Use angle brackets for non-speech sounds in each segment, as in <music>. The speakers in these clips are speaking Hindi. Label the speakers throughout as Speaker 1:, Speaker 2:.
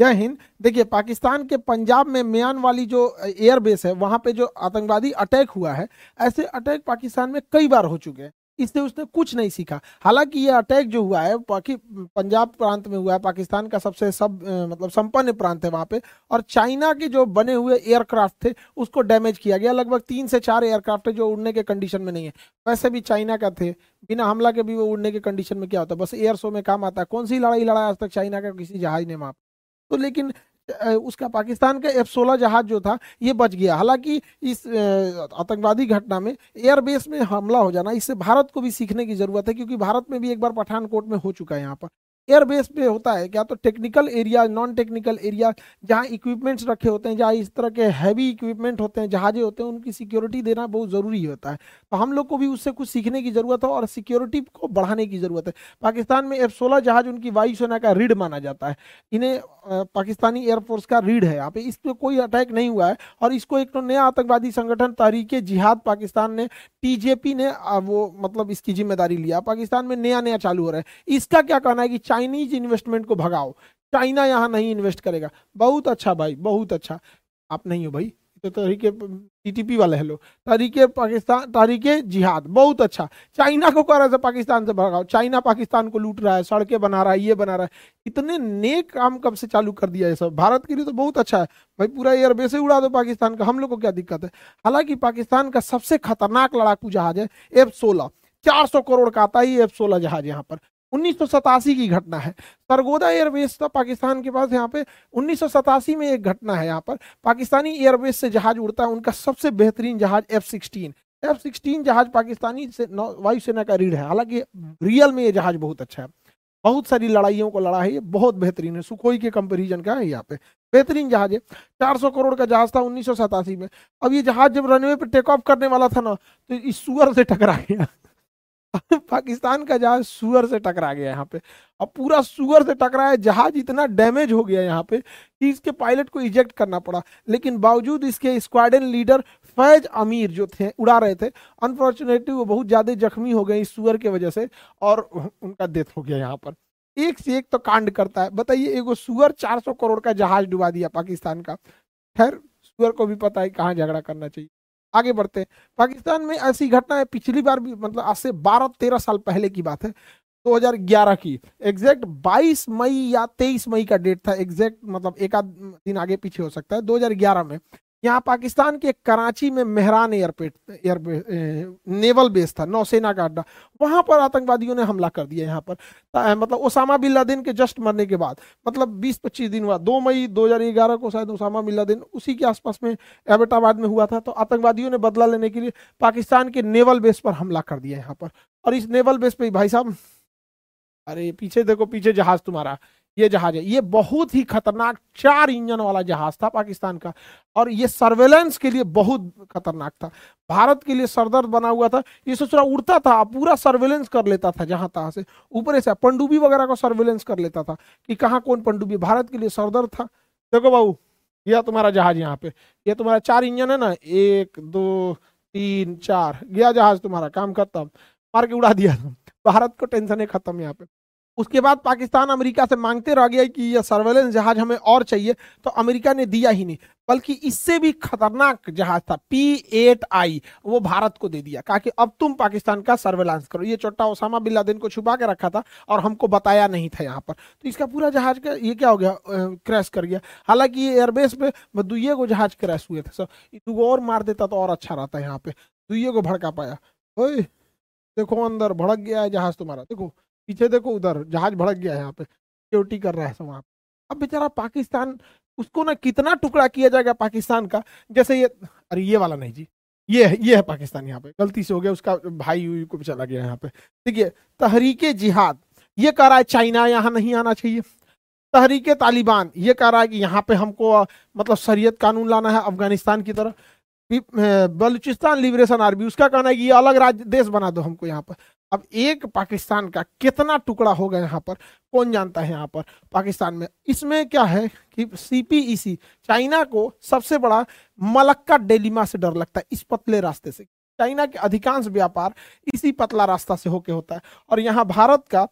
Speaker 1: जय हिंद। देखिए, पाकिस्तान के पंजाब में म्यान वाली जो एयर बेस है, वहाँ पे जो आतंकवादी अटैक हुआ है, ऐसे अटैक पाकिस्तान में कई बार हो चुके हैं। इससे उसने कुछ नहीं सीखा। हालाँकि ये अटैक जो हुआ है बाकी पंजाब प्रांत में हुआ है, पाकिस्तान का सबसे सब मतलब संपन्न प्रांत है वहाँ पे, और चाइना के जो बने हुए एयरक्राफ्ट थे, उसको डैमेज किया गया। लगभग तीन से चार एयरक्राफ्ट है जो उड़ने के कंडीशन में नहीं है। वैसे भी चाइना का थे। बिना हमला के भी वो उड़ने के कंडीशन में क्या होता है? बस एयर शो में काम आता है। कौन सी लड़ाई लड़ा आज तक चाइना का? किसी जहाज़ ने वहाँ तो लेकिन उसका पाकिस्तान का एफ़ सोलह जहाज़ जो था, ये बच गया। हालाँकि इस आतंकवादी घटना में एयरबेस में हमला हो जाना, इससे भारत को भी सीखने की ज़रूरत है, क्योंकि भारत में भी एक बार पठानकोट में हो चुका है यहाँ पर। एयरबेस पे होता है, क्या तो technical area non technical area जहाँ इक्विपमेंट्स रखे होते हैं, जहाँ इस तरह के हैवी इक्विपमेंट होते हैं, जहाजे होते हैं, उनकी सिक्योरिटी देना बहुत ज़रूरी होता है। तो हम लोग को भी उससे कुछ सीखने की ज़रूरत है और सिक्योरिटी को बढ़ाने की ज़रूरत है। पाकिस्तान में एफ़ सोलह जहाज़ उनकी वायुसेना का रीढ़ माना जाता है। इन्हें पाकिस्तानी एयरफोर्स का रीढ़ है। यहाँ पे इस पर कोई अटैक नहीं हुआ है और इसको एक तो नया आतंकवादी संगठन तहरीके जिहाद पाकिस्तान ने टीजेपी ने वो मतलब इसकी ज़िम्मेदारी लिया। पाकिस्तान में नया नया चालू हो रहा है। इसका क्या कहना है कि चाइनीज़ इन्वेस्टमेंट को भगाओ। चाइना यहाँ नहीं इन्वेस्ट करेगा। बहुत अच्छा भाई, बहुत अच्छा। आप नहीं हो भाई तो तरीके टीटीपी वाले हेलो तरीके पाकिस्तान, तरीके जिहाद, बहुत अच्छा। चाइना को कह रहा है, पाकिस्तान से भगाओ। चाइना पाकिस्तान को लूट रहा है, सड़कें बना रहा है, ये बना रहा है। इतने नेक काम कब से चालू कर दिया है सब? भारत के लिए तो बहुत अच्छा है। भाई पूरा एयरबेस ही उड़ा दो पाकिस्तान का, हम लोग को क्या दिक्कत है? हालाँकि पाकिस्तान का सबसे खतरनाक लड़ाकू जहाज़ है एफ़ सोलह चार सौ करोड़ का आता ही एफ़ सोलह जहाज़ यहाँ पर। उन्नीस सौ सतासी की घटना है। सरगोदा एयरबेस था, पाकिस्तान के पास यहाँ पे उन्नीस सौ सतासी में एक घटना है यहाँ पर। पाकिस्तानी एयरबेस से जहाज़ उड़ता है, उनका सबसे बेहतरीन जहाज़ एफ़ सिक्सटीन। एफ़ सिक्सटीन जहाज़ पाकिस्तानी से वायुसेना का रीढ़ है। हालाँकि रियल में ये जहाज़ बहुत अच्छा है। बहुत सारी लड़ाइयों को लड़ा है, ये बहुत बेहतरीन है। सुखोई के कंपेरिजन का है यहाँ पे। बेहतरीन जहाज़ है। 400 करोड़ का जहाज़ था उन्नीस सौ सतासी में। अब ये जहाज़ जब रनवे पे टेक ऑफ़ करने वाला था ना तो इस सुअर से टकरा गया। <laughs> पाकिस्तान का जहाज़ सुअर से टकरा गया यहाँ पे। अब पूरा सुअर से टकराया जहाज़ इतना डैमेज हो गया यहाँ पे कि इसके पायलट को इजेक्ट करना पड़ा। लेकिन बावजूद इसके स्क्वाडन लीडर फैज अमीर जो थे, उड़ा रहे थे अनफॉर्चुनेटली वो बहुत ज़्यादा जख्मी हो गए इस सुअर के वजह से और उनका डेथ हो गया यहाँ पर। एक से एक तो कांड करता है। बताइए, एगो सुअर 400 करोड़ का जहाज़ डुबा दिया पाकिस्तान का। खैर, सुअर को भी पता है कहाँ झगड़ा करना चाहिए। आगे बढ़ते हैं। पाकिस्तान में ऐसी घटना है, पिछली बार भी मतलब आज से बारह, तेरह साल पहले की बात है 2011 की। एग्जैक्ट 22 मई या 23 मई का डेट था एग्जैक्ट मतलब एक आध दिन आगे पीछे हो सकता है 2011 में। यहाँ पाकिस्तान के कराची में Mehran airport air naval base था, नौसेना का अड्डा। वहाँ पर आतंकवादियों ने हमला कर दिया यहाँ पर। मतलब ओसामा बिन लादेन के जस्ट मरने के बाद मतलब 20-25 दिन हुआ 2 मई 2011 को शायद ओसामा बिन लादेन उसी के आसपास में एबेटाबाद में हुआ था तो आतंकवादियों ने बदला लेने के लिए पाकिस्तान के नेवल बेस पर हमला कर दिया यहाँ पर। और इस नेवल बेस पे भाई साहब, अरे पीछे देखो, पीछे जहाज़ तुम्हारा। ये जहाज़ है। ये बहुत ही खतरनाक चार इंजन वाला जहाज़ था पाकिस्तान का। और ये सर्वेलेंस के लिए बहुत खतरनाक था। भारत के लिए सरदर्द बना हुआ था। ये सोच रहा उड़ता था, पूरा सर्वेलेंस कर लेता था जहाँ तहां से। ऊपर से पंडुबी वगैरह को सर्वेलेंस कर लेता था कि कहाँ कौन पंडुबी भारत के लिए सरदर्द था। देखो बाबू, यह तुम्हारा जहाज़ यहाँ पे। ये तुम्हारा चार इंजन है ना? एक, दो, तीन, चार। गया जहाज़ तुम्हारा, काम खत्म। मार के उड़ा दिया। भारत को टेंशन है खत्म यहाँ पे। उसके बाद पाकिस्तान अमेरिका से मांगते रह गया कि यह सर्वेलेंस जहाज़ हमें और चाहिए तो अमेरिका ने दिया ही नहीं, बल्कि इससे भी खतरनाक जहाज़ था पी एट आई वो भारत को दे दिया, कहा कि अब तुम पाकिस्तान का सर्वेलांस करो। ये छोटा ओसामा बिन लादेन को छुपा के रखा था और हमको बताया नहीं था यहाँ पर। तो इसका पूरा जहाज़ का, ये क्या हो गया क्रैश कर गया। हालाँकि ये एयरबेस पे दुइये को जहाज़ क्रैश हुए थे सर और मार देता तो और अच्छा रहता यहाँ पे। दुइये को भड़का पाया। देखो अंदर भड़क गया है जहाज़ तुम्हारा, देखो। पीछे देखो उधर, जहाज़ भड़क गया है यहाँ पे सिक्योरिटी कर रहा है वहाँ अब बेचारा पाकिस्तान, उसको ना कितना टुकड़ा किया जाएगा पाकिस्तान का? जैसे ये, अरे ये वाला नहीं जी, ये है ये है पाकिस्तान यहाँ पे, गलती से हो गया, उसका भाई को भी चला गया यहाँ पे। देखिए, तहरीके जिहाद, ये कह रहा है चाइना यहाँ नहीं आना चाहिए। तहरीके तालिबान, ये कह रहा है कि यहाँ पे हमको मतलब शरीयत कानून लाना है अफ़गानिस्तान की तरह बलूचिस्तान लिबरेशन आर्मी, उसका कहना है कि ये अलग राज्य देश बना दो हमको यहाँ पर। अब एक पाकिस्तान का कितना टुकड़ा होगा यहाँ पर, कौन जानता है यहाँ पर? पाकिस्तान में। इसमें क्या है कि सीपीईसी e चाइना को सबसे बड़ा मलक्का डेलिमा से डर लगता है, इस पतले रास्ते से। चाइना के अधिकांश व्यापार इसी पतला रास्ता से होके होता है। और यहाँ भारत का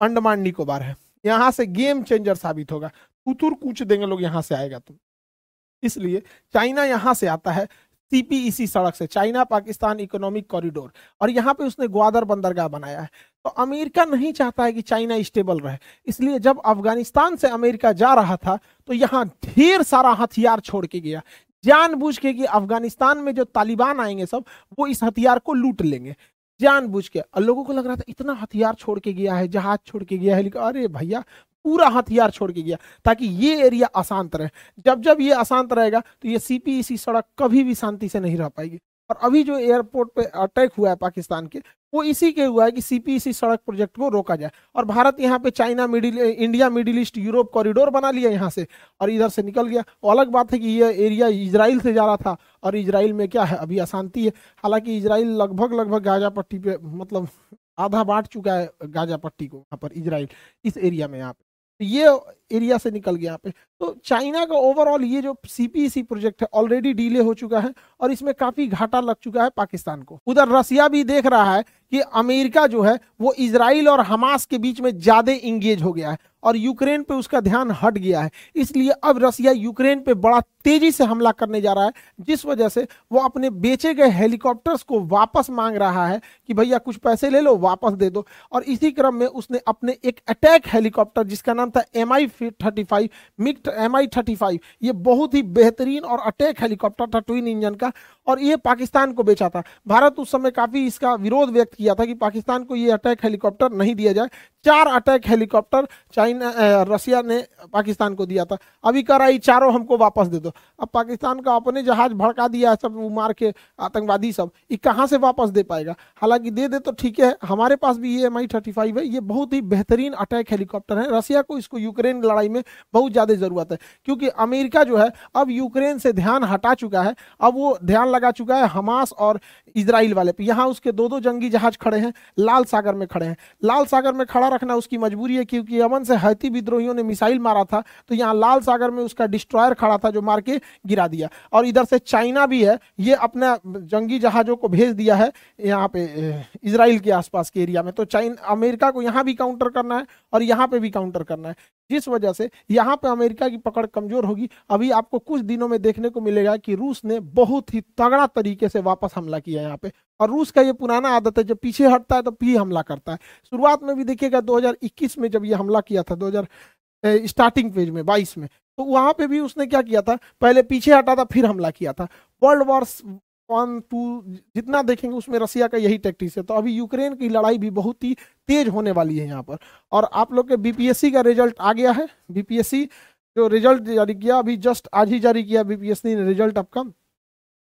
Speaker 1: अंडमान निकोबार है। यहाँ से गेम चेंजर साबित होगा। कुतुर कूच देंगे लोग, यहाँ से आएगा तुम इसलिए चाइना यहाँ से आता है सीपीईसी सड़क से, चाइना पाकिस्तान इकोनॉमिक कॉरिडोर। और यहाँ पे उसने ग्वादर बंदरगाह बनाया है। तो अमेरिका नहीं चाहता है कि चाइना स्टेबल रहे। इसलिए जब अफ़गानिस्तान से अमेरिका जा रहा था तो यहाँ ढेर सारा हथियार छोड़ के गया। जानबूझ के कि अफ़गानिस्तान में जो तालिबान आएँगे सब, वो इस हथियार को लूट लेंगे। जानबूझ के। और लोगों को लग रहा था, इतना हथियार छोड़ के गया है, जहाज़ छोड़ के गया है। अरे भैया पूरा हथियार छोड़ के गया, ताकि ये एरिया अशांत रहे। जब जब ये अशांत रहेगा तो ये सीपीईसी सड़क कभी भी शांति से नहीं रह पाएगी। और अभी जो एयरपोर्ट पे अटैक हुआ है पाकिस्तान के, वो इसी के हुआ है कि सीपीसी सड़क प्रोजेक्ट को रोका जाए। और भारत यहाँ पे China, middle, India, Middle East, Europe corridor बना लिया यहाँ से, और इधर से निकल गया। वो अलग बात है कि ये एरिया इसराइल से जा रहा था, और इसराइल में क्या है, अभी अशांति है। हालाँकि इसराइल लगभग लगभग गाजा पट्टी पे मतलब आधा बांट चुका है गाजा पट्टी को, यहाँ पर इसराइल इस एरिया में यहाँ ये एरिया से निकल गया यहाँ पे। तो चाइना का ओवरऑल ये जो सीपीसी प्रोजेक्ट है ऑलरेडी डीले हो चुका है और इसमें काफ़ी घाटा लग चुका है पाकिस्तान को। उधर रसिया भी देख रहा है कि अमेरिका जो है, वो इसराइल और हमास के बीच में ज़्यादा इंगेज हो गया है। और यूक्रेन पे उसका ध्यान हट गया है। इसलिए अब रसिया यूक्रेन पे बड़ा तेज़ी से हमला करने जा रहा है, जिस वजह से वो अपने बेचे गए हेलीकॉप्टर्स को वापस मांग रहा है कि भैया कुछ पैसे ले लो, वापस दे दो। और इसी क्रम में उसने अपने एक अटैक हेलीकॉप्टर, जिसका नाम था एम आई थर्टी फाइव मिक्ट एम आई थर्टी फाइव ये बहुत ही बेहतरीन और अटैक हेलीकॉप्टर था ट्विन इंजन का और ये पाकिस्तान को बेचा था। भारत उस समय काफ़ी इसका विरोध व्यक्त किया था कि पाकिस्तान को ये अटैक हेलीकॉप्टर नहीं दिया जाए। चार अटैक हेलीकॉप्टर चाइना रसिया ने पाकिस्तान को दिया था। अभी कर आई चारों हमको वापस दे दो। अब पाकिस्तान का अपने जहाज़ भड़का दिया सब, मार के आतंकवादी सब। ये कहाँ से वापस दे पाएगा? हालाँकि दे दे तो ठीक है, हमारे पास भी ये एम आई थर्टी फाइव है। ये बहुत ही बेहतरीन अटैक हेलीकॉप्टर है। रसिया को इसको यूक्रेन लड़ाई में बहुत ज़्यादा ज़रूरत है, क्योंकि अमेरिका जो है, अब यूक्रेन से ध्यान हटा चुका है। अब वो ध्यान लगा चुका है हमास और इसराइल वाले पे। यहाँ उसके दो दो जंगी जहाज़ खड़े हैं, लाल सागर में खड़े हैं। लाल सागर में खड़ा रखना उसकी मजबूरी है क्योंकि यमन से हैती विद्रोहियों ने मिसाइल मारा था तो यहाँ लाल सागर में उसका डिस्ट्रॉयर खड़ा था जो मार के गिरा दिया। और इधर से चाइना भी है, ये अपना जंगी जहाजों को भेज दिया है यहाँ पे इसराइल के आसपास के एरिया में। तो चाइना, अमेरिका को यहाँ भी काउंटर करना है और यहाँ पे भी काउंटर करना है। जिस वजह से यहाँ पे अमेरिका की पकड़ कमज़ोर होगी। अभी आपको कुछ दिनों में देखने को मिलेगा कि रूस ने बहुत ही तगड़ा तरीके से वापस हमला किया यहाँ पे। और रूस का ये पुराना आदत है, जब पीछे हटता है तो फिर हमला करता है। शुरुआत में भी देखिएगा 2021 में जब ये हमला किया था 2000 स्टार्टिंग पेज में 22 में तो वहाँ पे भी उसने क्या किया था? पहले पीछे हटा था, फिर हमला किया था। वर्ल्ड वॉर वन टू जितना देखेंगे उसमें रसिया का यही टैक्टिक्स है। तो अभी यूक्रेन की लड़ाई भी बहुत ही तेज होने वाली है यहाँ पर। और आप लोग के बीपीएससी का रिज़ल्ट आ गया है। बीपीएससी जो रिज़ल्ट जारी किया, अभी जस्ट आज ही जारी किया बीपीएससी ने रिज़ल्ट आपका।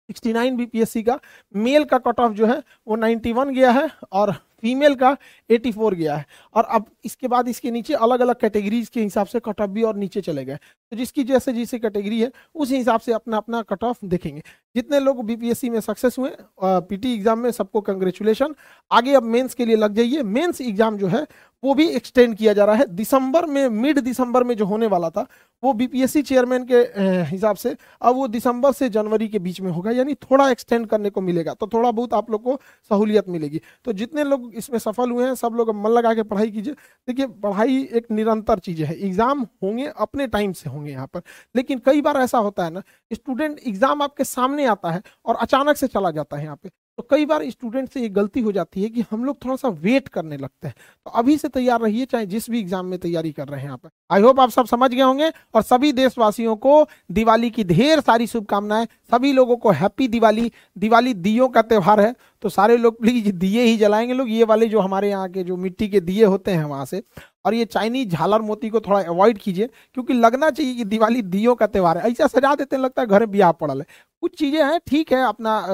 Speaker 1: 69 बीपीएससी का। मेल का कट ऑफ़ जो है, वो 91 गया है और फीमेल का 84 गया है। और अब इसके बाद इसके नीचे अलग अलग कैटेगरीज के हिसाब से कट ऑफ़ भी और नीचे चले गए। तो जिसकी जैसे जैसे कैटेगरी है, उस हिसाब से अपना अपना कट ऑफ़ देखेंगे। जितने लोग बीपीएससी में सक्सेस हुए पीटी एग्ज़ाम में सबको कंग्रेचुलेशन आगे अब मेंस के लिए लग जाइए। मेंस एग्ज़ाम जो है, वो भी एक्सटेंड किया जा रहा है। दिसंबर में मिड दिसंबर में जो होने वाला था, वो बीपीएससी चेयरमैन के हिसाब से, अब वो दिसंबर से जनवरी के बीच में होगा। यानी थोड़ा एक्सटेंड करने को मिलेगा। तो थोड़ा बहुत आप लोग को सहूलियत मिलेगी। तो जितने लोग इसमें सफल हुए हैं, सब लोग मन लगा के पढ़ाई कीजिए। देखिए, पढ़ाई एक निरंतर चीज़ है। एग्ज़ाम होंगे, अपने टाइम से होंगे यहाँ पर। लेकिन कई बार ऐसा होता है ना, स्टूडेंट एग्ज़ाम आपके सामने आता है और अचानक से चला जाता है यहाँ पे। तो कई बार स्टूडेंट से ये गलती हो जाती है कि हम लोग थोड़ा सा वेट करने लगते हैं। तो अभी से तैयार रहिए, चाहे जिस भी एग्ज़ाम में तैयारी कर रहे हैं पर आई होप आप सब समझ गए होंगे और सभी देशवासियों को दिवाली की ढेर सारी शुभकामनाएँ, सभी लोगों को हैप्पी दिवाली दिवाली दियो का त्यौहार है। तो सारे लोग प्लीज़ दिए ही जलाएँगे लोग। ये वाले जो हमारे यहाँ के जो मिट्टी के दिए होते हैं वहाँ से और ये चाइनीज़ झालर मोती को थोड़ा अवॉइड कीजिए, क्योंकि लगना चाहिए कि दिवाली दियो का त्यौहार है। ऐसा सजा देते हैं, लगता है घर में ब्याह पड़ल है। कुछ चीज़ें हैं, ठीक है, अपना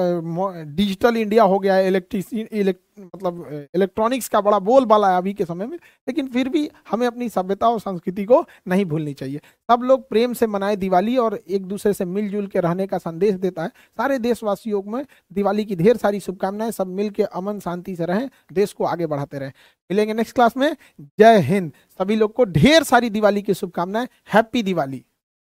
Speaker 1: डिजिटल इंडिया हो गया है इलेक्ट्रिस इलेक्ट मतलब इलेक्ट्रॉनिक्स का बड़ा बोल बाला है अभी के समय में, लेकिन फिर भी हमें अपनी सभ्यता और संस्कृति को नहीं भूलनी चाहिए। सब लोग प्रेम से मनाए दिवाली और एक दूसरे से मिलजुल के रहने का संदेश देता है। सारे देशवासियों में दिवाली की ढेर सारी शुभकामनाएँ, सब मिल के अमन शांति से रहें, देश को आगे बढ़ाते रहें। मिलेंगे नेक्स्ट क्लास में। जय हिंद। सभी लोग को ढेर सारी दिवाली की शुभकामनाएँ। हैप्पी दिवाली।